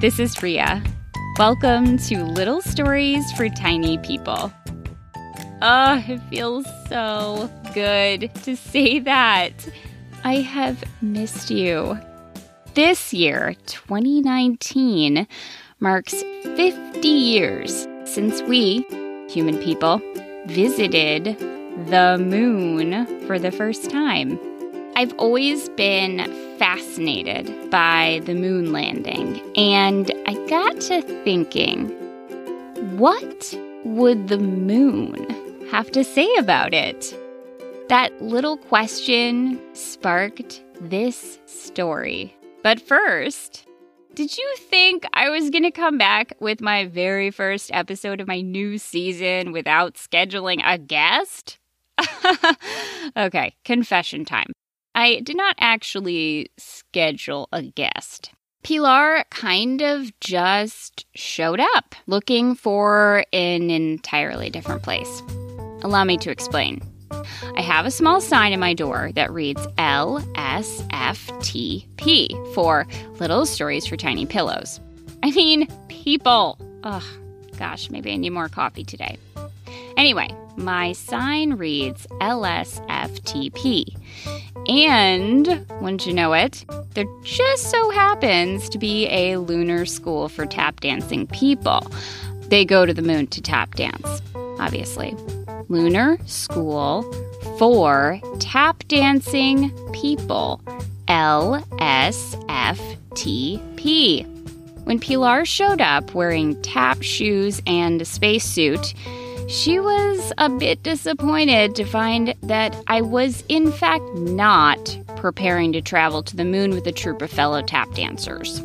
This is Rhea. Welcome to Little Stories for Tiny People. Oh, it feels so good to say that. I have missed you. This year, 2019, marks 50 years since we, human people, visited the moon for the first time. I've always been fascinated by the moon landing, and I got to thinking what would the moon have to say about it? That little question sparked this story. But first, did you think I was going to come back with my very first episode of my new season without scheduling a guest? okay, confession time. I did not actually schedule a guest. Pilar kind of just showed up looking for an entirely different place. Allow me to explain. I have a small sign in my door that reads LSFTP for Little Stories for Tiny Pillows. I mean, people. Ugh, gosh, maybe I need more coffee today. Anyway, my sign reads LSFTP. And, wouldn't you know it, there just so happens to be a lunar school for tap dancing people. They go to the moon to tap dance, obviously. Lunar School for Tap Dancing People, LSFTP. When Pilar showed up wearing tap shoes and a spacesuit, she was a bit disappointed to find that I was, in fact, not preparing to travel to the moon with a troupe of fellow tap dancers.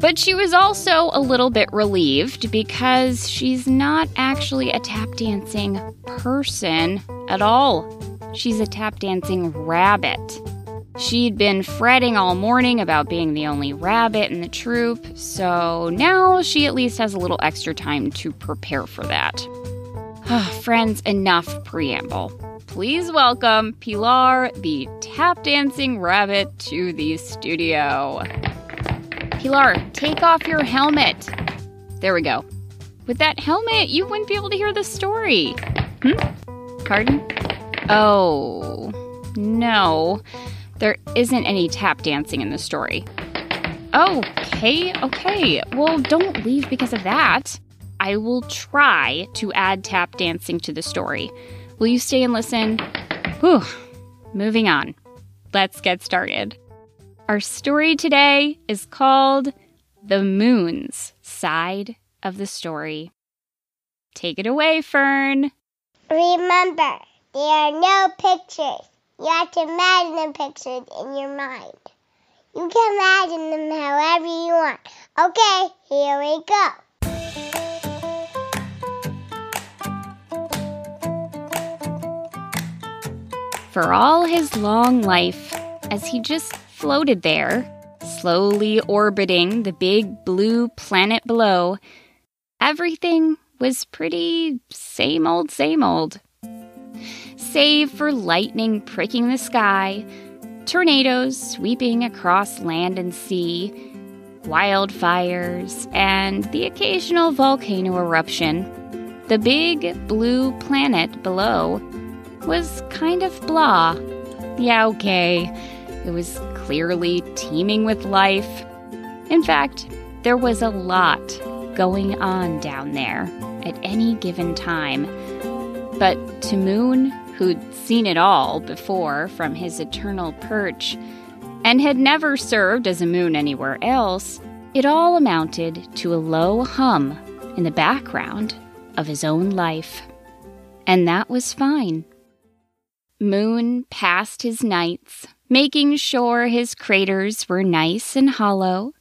But she was also a little bit relieved because she's not actually a tap dancing person at all. She's a tap dancing rabbit. She'd been fretting all morning about being the only rabbit in the troupe, so now she at least has a little extra time to prepare for that. Friends, enough preamble. Please welcome Pilar, the tap dancing rabbit, to the studio. Pilar, take off your helmet. There we go. With that helmet, you wouldn't be able to hear the story. Hmm? Pardon? Oh, no. There isn't any tap dancing in the story. Okay, okay. Well, don't leave because of that. I will try to add tap dancing to the story. Will you stay and listen? Whew. Moving on. Let's get started. Our story today is called The Moon's Side of the Story. Take it away, Fern. Remember, there are no pictures. You have to imagine the pictures in your mind. You can imagine them however you want. Okay, here we go. For all his long life, as he just floated there, slowly orbiting the big blue planet below, everything was pretty same old, same old. Save for lightning pricking the sky, tornadoes sweeping across land and sea, wildfires, and the occasional volcano eruption, the big blue planet below was kind of blah. Yeah, okay. It was clearly teeming with life. In fact, there was a lot going on down there at any given time. But to Moon, who'd seen it all before from his eternal perch, and had never served as a moon anywhere else, it all amounted to a low hum in the background of his own life. And that was fine. Moon passed his nights, making sure his craters were nice and hollow,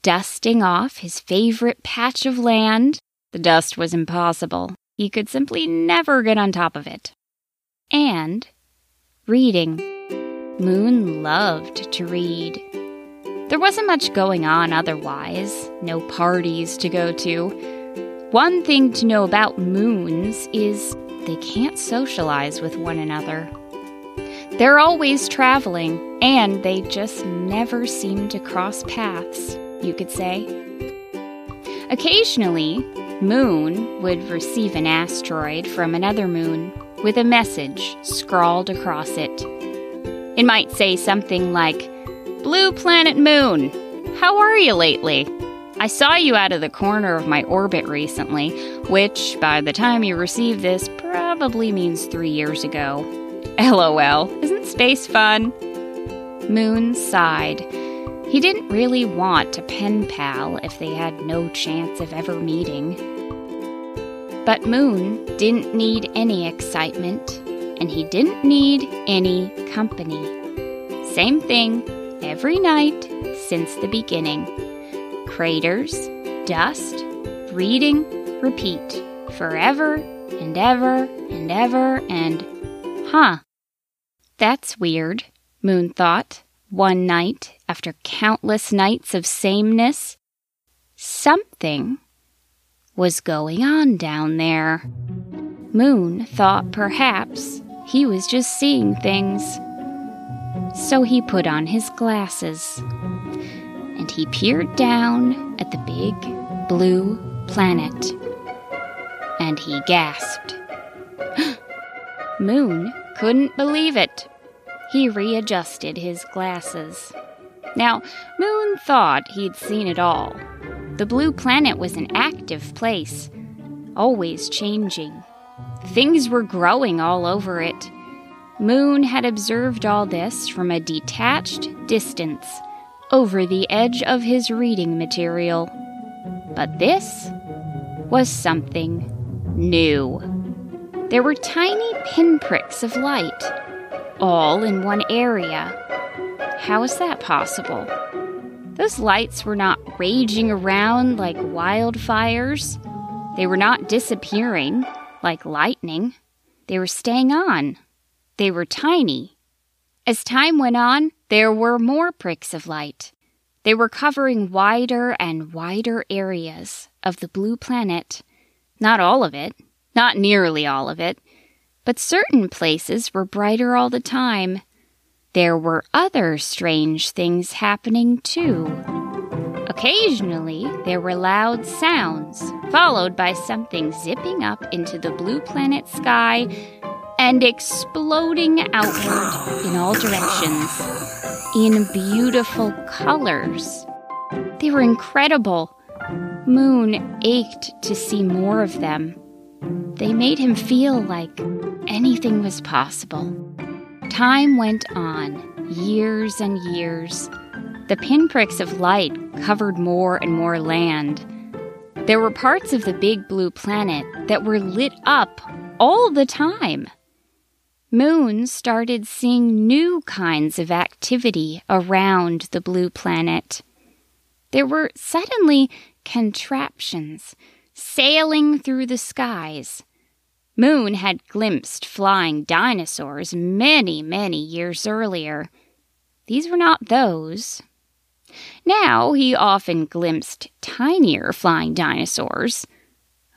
dusting off his favorite patch of land. The dust was impossible. He could simply never get on top of it. And reading. Moon loved to read. There wasn't much going on otherwise, no parties to go to. One thing to know about moons is they can't socialize with one another. They're always traveling, and they just never seem to cross paths, you could say. Occasionally, Moon would receive an asteroid from another moon with a message scrawled across it. It might say something like, Blue Planet Moon, how are you lately? I saw you out of the corner of my orbit recently, which, by the time you receive this, probably means three years ago. LOL, isn't space fun? Moon sighed. He didn't really want to pen pal if they had no chance of ever meeting. But Moon didn't need any excitement, and he didn't need any company. Same thing every night since the beginning. Craters, dust, reading, repeat, forever and ever and ever and. Huh. That's weird, Moon thought, one night after countless nights of sameness. Something was going on down there. Moon thought perhaps he was just seeing things. So he put on his glasses and he peered down at the big blue planet. And he gasped. Moon couldn't believe it. He readjusted his glasses. Now, Moon thought he'd seen it all. The blue planet was an active place, always changing. Things were growing all over it. Moon had observed all this from a detached distance, over the edge of his reading material. But this was something new. There were tiny pinpricks of light, all in one area. How is that possible? Those lights were not raging around like wildfires. They were not disappearing like lightning. They were staying on. They were tiny. As time went on, there were more pricks of light. They were covering wider and wider areas of the blue planet. Not all of it, not nearly all of it, but certain places were brighter all the time there were other strange things happening too. Occasionally, there were loud sounds, followed by something zipping up into the blue planet sky and exploding outward in all directions in beautiful colors. They were incredible. Moon ached to see more of them. They made him feel like anything was possible. Time went on, years and years. The pinpricks of light covered more and more land. There were parts of the big blue planet that were lit up all the time. Moon started seeing new kinds of activity around the blue planet. There were suddenly contraptions sailing through the skies Moon had glimpsed flying dinosaurs many, many years earlier. These were not those. Now he often glimpsed tinier flying dinosaurs.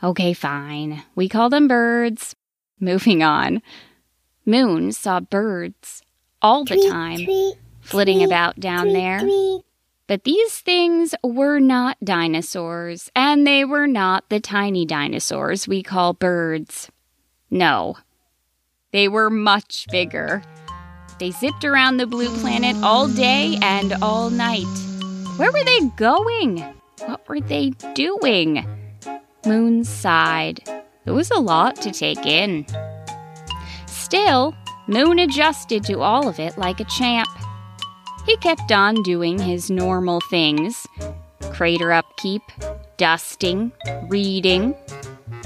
Okay, fine. We call them birds. Moving on. Moon saw birds all the time flitting about down there. But these things were not dinosaurs, and they were not the tiny dinosaurs we call birds. No. They were much bigger. They zipped around the blue planet all day and all night. Where were they going? What were they doing? Moon sighed. It was a lot to take in. Still, Moon adjusted to all of it like a champ. He kept on doing his normal things crater upkeep, dusting, reading,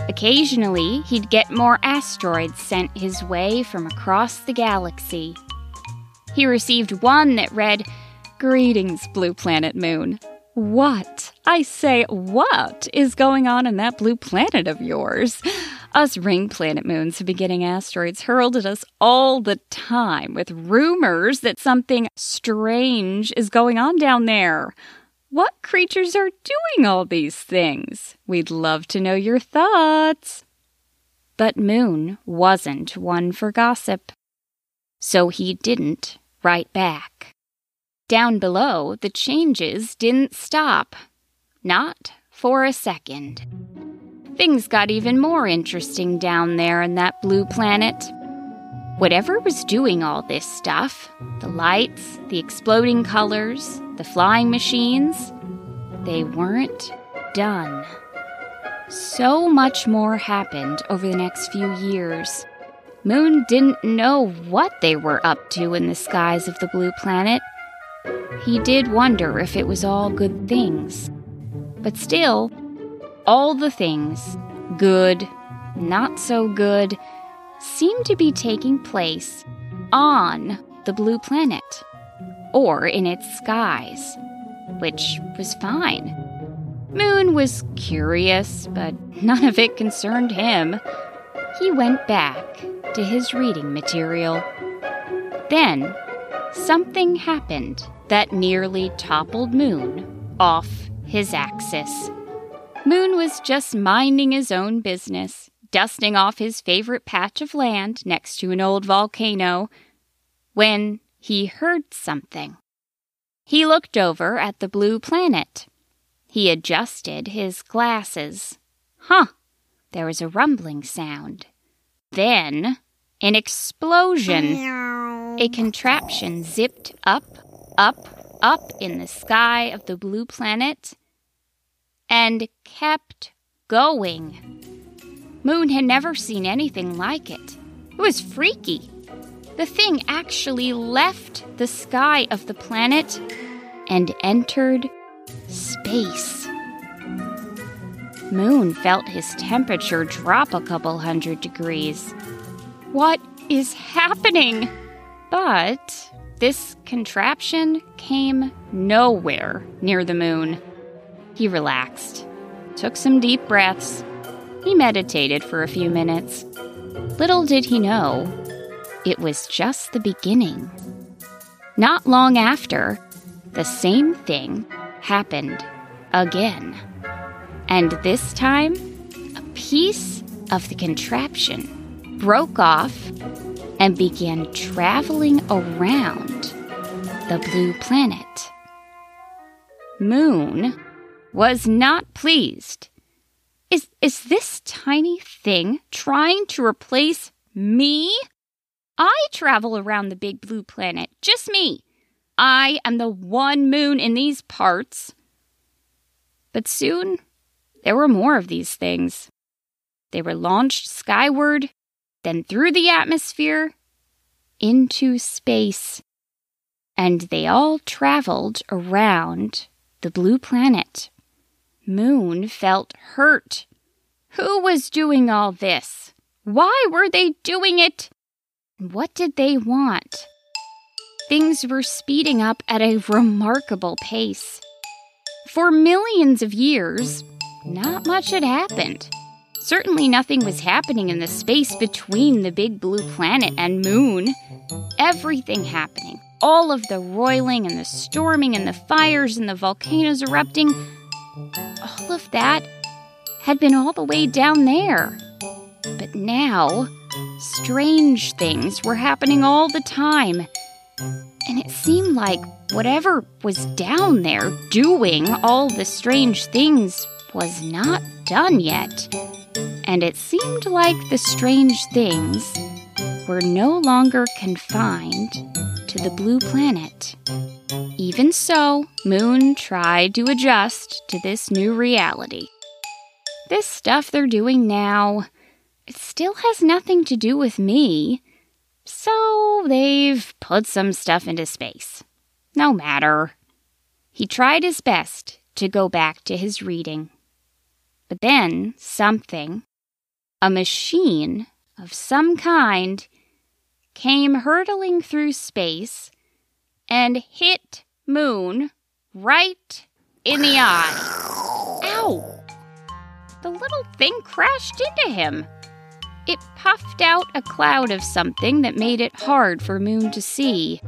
Occasionally, he'd get more asteroids sent his way from across the galaxy. He received one that read, Greetings, Blue Planet Moon. What? I say, what is going on in that blue planet of yours? Us ring planet moons have been getting asteroids hurled at us all the time with rumors that something strange is going on down there. What creatures are doing all these things? We'd love to know your thoughts. But Moon wasn't one for gossip. So he didn't write back. Down below, the changes didn't stop. Not for a second. Things got even more interesting down there in that blue planet. Whatever was doing all this stuff the lights, the exploding colors, the flying machines they weren't done. So much more happened over the next few years. Moon didn't know what they were up to in the skies of the blue planet. He did wonder if it was all good things. But still, all the things, good, not so good, seemed to be taking place on the blue planet, or in its skies, which was fine. Moon was curious, but none of it concerned him. He went back to his reading material. Then, something happened that nearly toppled Moon off his axis. Moon was just minding his own business, dusting off his favorite patch of land next to an old volcano, when he heard something. He looked over at the blue planet. He adjusted his glasses. Huh! There was a rumbling sound. Then, an explosion. A contraption zipped up, up, up in the sky of the blue planet and kept going. Moon had never seen anything like it. It was freaky. The thing actually left the sky of the planet and entered space. Moon felt his temperature drop a couple hundred degrees. What is happening? But this contraption came nowhere near the moon. He relaxed, took some deep breaths. He meditated for a few minutes. Little did he know, it was just the beginning. Not long after, the same thing happened again. And this time, a piece of the contraption broke off and began traveling around the blue planet. Moon was not pleased. Is, is this tiny thing trying to replace me? I travel around the big blue planet, just me. I am the one moon in these parts. But soon, there were more of these things. They were launched skyward, then through the atmosphere, into space. And they all traveled around the blue planet. Moon felt hurt. Who was doing all this? Why were they doing it? What did they want? Things were speeding up at a remarkable pace. For millions of years, not much had happened. Certainly nothing was happening in the space between the big blue planet and moon. Everything happening. All of the roiling and the storming and the fires and the volcanoes erupting. All of that had been all the way down there. But now, strange things were happening all the time. And it seemed like whatever was down there doing all the strange things was not done yet. And it seemed like the strange things were no longer confined to the blue planet. Even so, Moon tried to adjust to this new reality. This stuff they're doing now, it still has nothing to do with me. So they've put some stuff into space. No matter. He tried his best to go back to his reading. But then something, a machine of some kind, came hurtling through space and hit Moon right in the eye. Ow! The little thing crashed into him. It puffed out a cloud of something that made it hard for Moon to see.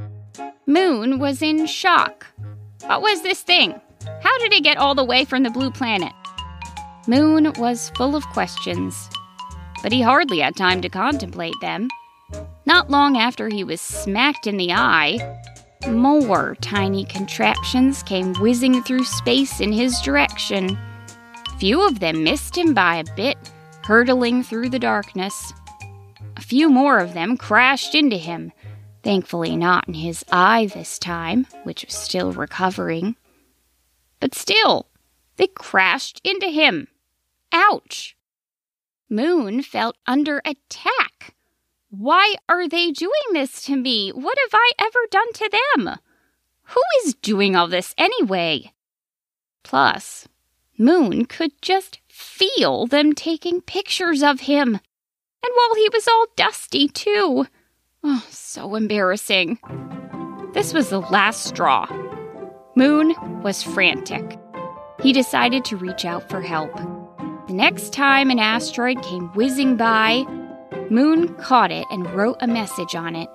Moon was in shock. What was this thing? How did it get all the way from the blue planet? Moon was full of questions, but he hardly had time to contemplate them. Not long after he was smacked in the eye, more tiny contraptions came whizzing through space in his direction. Few of them missed him by a bit, hurtling through the darkness. A few more of them crashed into him, thankfully not in his eye this time, which was still recovering. But still, they crashed into him. Ouch! Moon felt under attack. Why are they doing this to me? What have I ever done to them? Who is doing all this anyway? Plus, Moon could just feel them taking pictures of him. And while he was all dusty, too. Oh, so embarrassing. This was the last straw. Moon was frantic. He decided to reach out for help. The next time an asteroid came whizzing by, Moon caught it and wrote a message on it.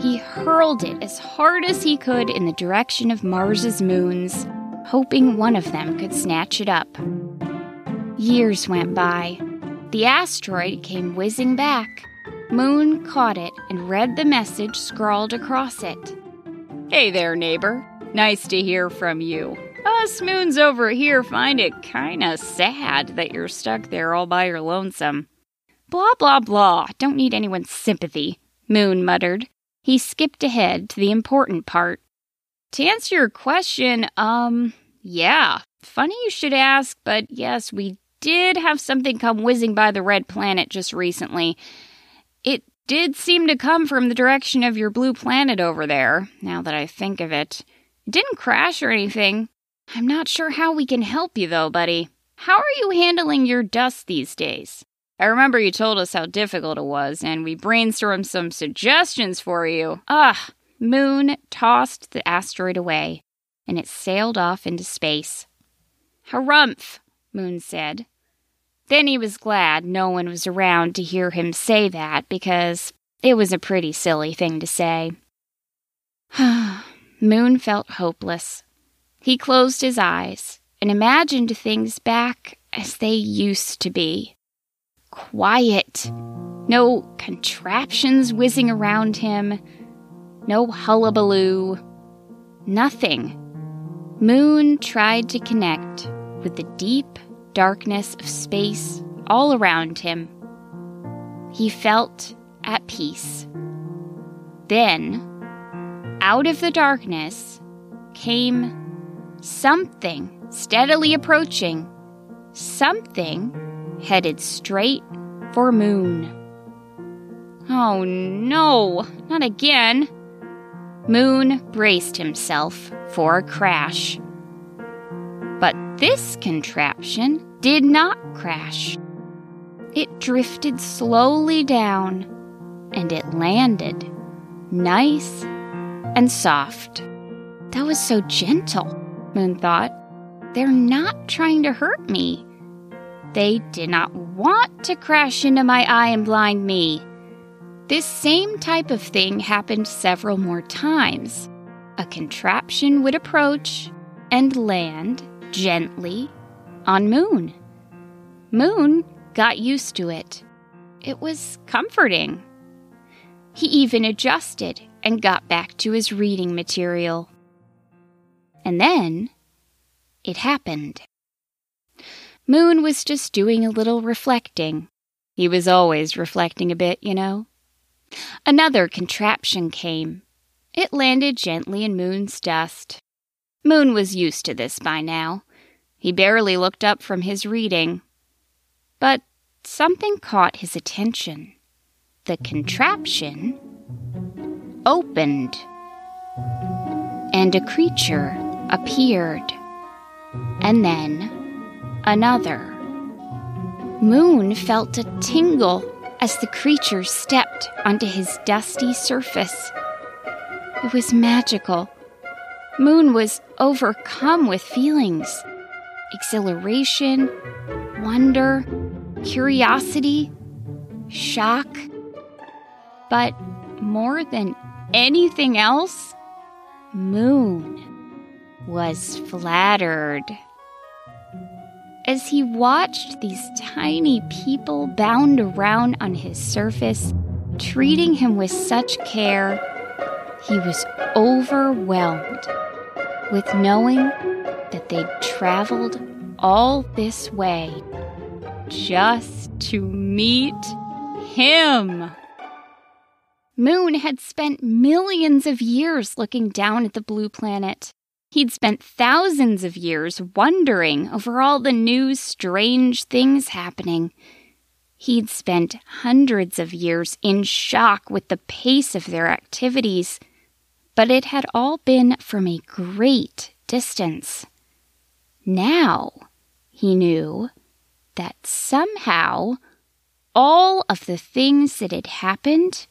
He hurled it as hard as he could in the direction of Mars's moons, hoping one of them could snatch it up. Years went by. The asteroid came whizzing back. Moon caught it and read the message scrawled across it. Hey there, neighbor. Nice to hear from you. Us moons over here find it kinda sad that you're stuck there all by your lonesome. Blah, blah, blah. Don't need anyone's sympathy, Moon muttered. He skipped ahead to the important part. To answer your question, um, yeah. Funny you should ask, but yes, we did have something come whizzing by the red planet just recently. It did seem to come from the direction of your blue planet over there, now that I think of it. It didn't crash or anything. I'm not sure how we can help you, though, buddy. How are you handling your dust these days? I remember you told us how difficult it was, and we brainstormed some suggestions for you. Ugh, Moon tossed the asteroid away, and it sailed off into space. Harumph, Moon said. Then he was glad no one was around to hear him say that because it was a pretty silly thing to say. Moon felt hopeless. He closed his eyes and imagined things back as they used to be. Quiet. No contraptions whizzing around him. No hullabaloo. Nothing. Moon tried to connect with the deep darkness of space all around him. He felt at peace. Then, out of the darkness, came something steadily approaching, something headed straight for Moon. Oh no, not again. Moon braced himself for a crash. But this contraption did not crash. It drifted slowly down and it landed nice and soft. That was so gentle, Moon thought. They're not trying to hurt me. They did not want to crash into my eye and blind me. This same type of thing happened several more times. A contraption would approach and land gently on Moon. Moon got used to it. It was comforting. He even adjusted and got back to his reading material. And then it happened. Moon was just doing a little reflecting. He was always reflecting a bit, you know. Another contraption came. It landed gently in Moon's dust. Moon was used to this by now. He barely looked up from his reading. But something caught his attention. The contraption opened, and a creature appeared, and then another. Moon felt a tingle as the creature stepped onto his dusty surface. It was magical. Moon was overcome with feelings exhilaration, wonder, curiosity, shock. But more than anything else, Moon was flattered. As he watched these tiny people bound around on his surface, treating him with such care, he was overwhelmed with knowing that they'd traveled all this way just to meet him. Moon had spent millions of years looking down at the blue planet. He'd spent thousands of years wondering over all the new strange things happening. He'd spent hundreds of years in shock with the pace of their activities, but it had all been from a great distance. Now, he knew that somehow all of the things that had happened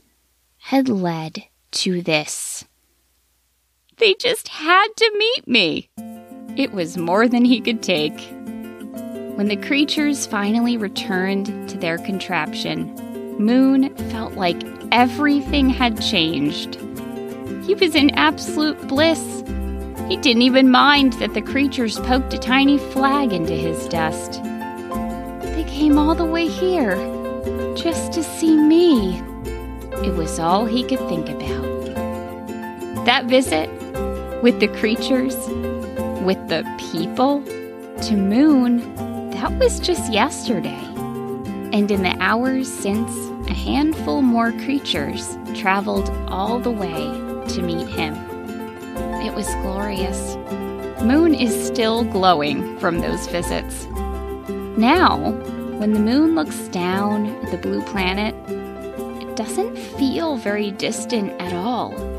had led to this. They just had to meet me. It was more than he could take. When the creatures finally returned to their contraption, Moon felt like everything had changed. He was in absolute bliss. He didn't even mind that the creatures poked a tiny flag into his dust. They came all the way here just to see me. It was all he could think about. That visit with the creatures, with the people, to Moon, that was just yesterday. And in the hours since, a handful more creatures traveled all the way to meet him. It was glorious. Moon is still glowing from those visits. Now, when the moon looks down at the blue planet, it doesn't feel very distant at all.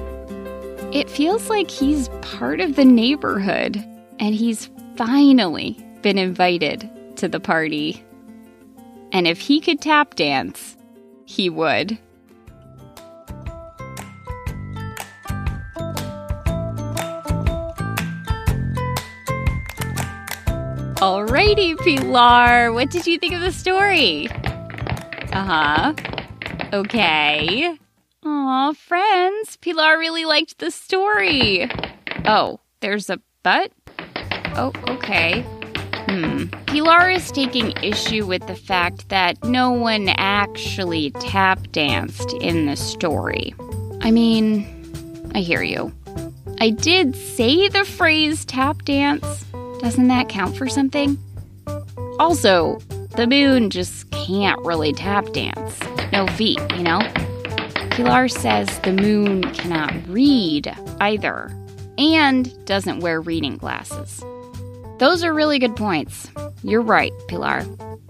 It feels like he's part of the neighborhood and he's finally been invited to the party. And if he could tap dance, he would. Alrighty, Pilar, what did you think of the story? Uh huh. Okay. Aw, friends. Pilar really liked the story. Oh, there's a but? Oh, okay. Hmm. Pilar is taking issue with the fact that no one actually tap danced in the story. I mean, I hear you. I did say the phrase tap dance. Doesn't that count for something? Also, the moon just can't really tap dance no feet, you know? Pilar says the moon cannot read either and doesn't wear reading glasses. Those are really good points. You're right, Pilar.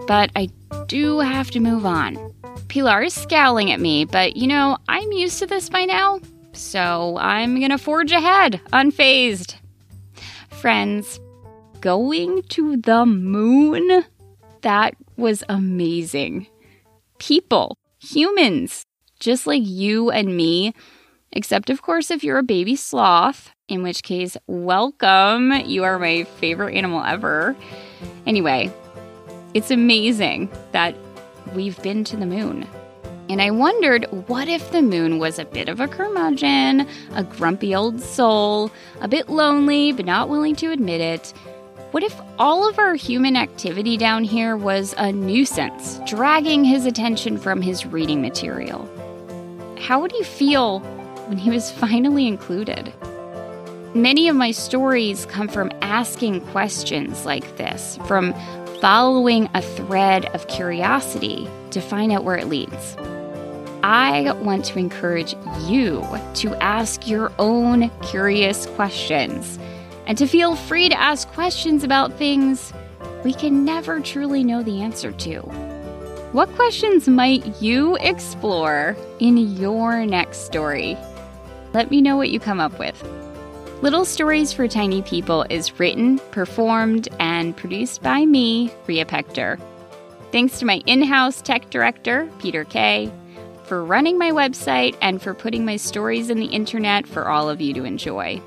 But I do have to move on. Pilar is scowling at me, but you know, I'm used to this by now, so I'm gonna forge ahead, unfazed. Friends, going to the moon? That was amazing. People humans, just like you and me, except, of course, if you're a baby sloth, in which case, welcome. You are my favorite animal ever. Anyway, it's amazing that we've been to the moon. And I wondered, what if the moon was a bit of a curmudgeon, a grumpy old soul, a bit lonely but not willing to admit it, what if all of our human activity down here was a nuisance, dragging his attention from his reading material? How would he feel when he was finally included? Many of my stories come from asking questions like this, from following a thread of curiosity to find out where it leads. I want to encourage you to ask your own curious questions and to feel free to ask questions about things we can never truly know the answer to. What questions might you explore in your next story? Let me know what you come up with. Little Stories for Tiny People is written, performed, and produced by me, Rhea Pector. Thanks to my in house tech director, Peter Kay, for running my website and for putting my stories in the internet for all of you to enjoy.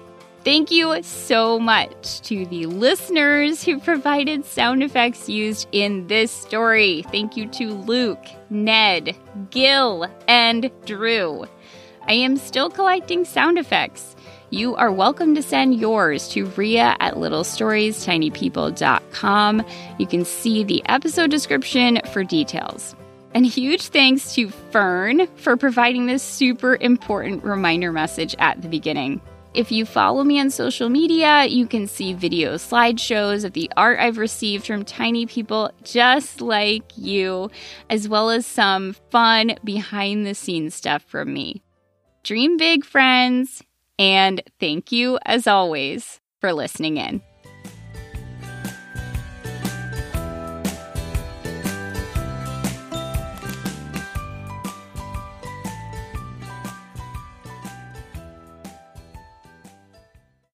Thank you so much to the listeners who provided sound effects used in this story. Thank you to Luke, Ned, Gil, and Drew. I am still collecting sound effects. You are welcome to send yours to Rhea at littlestoriestinypeople.com. You can see the episode description for details. And huge thanks to Fern for providing this super important reminder message at the beginning. If you follow me on social media, you can see video slideshows of the art I've received from tiny people just like you, as well as some fun behind the scenes stuff from me. Dream big, friends, and thank you as always for listening in.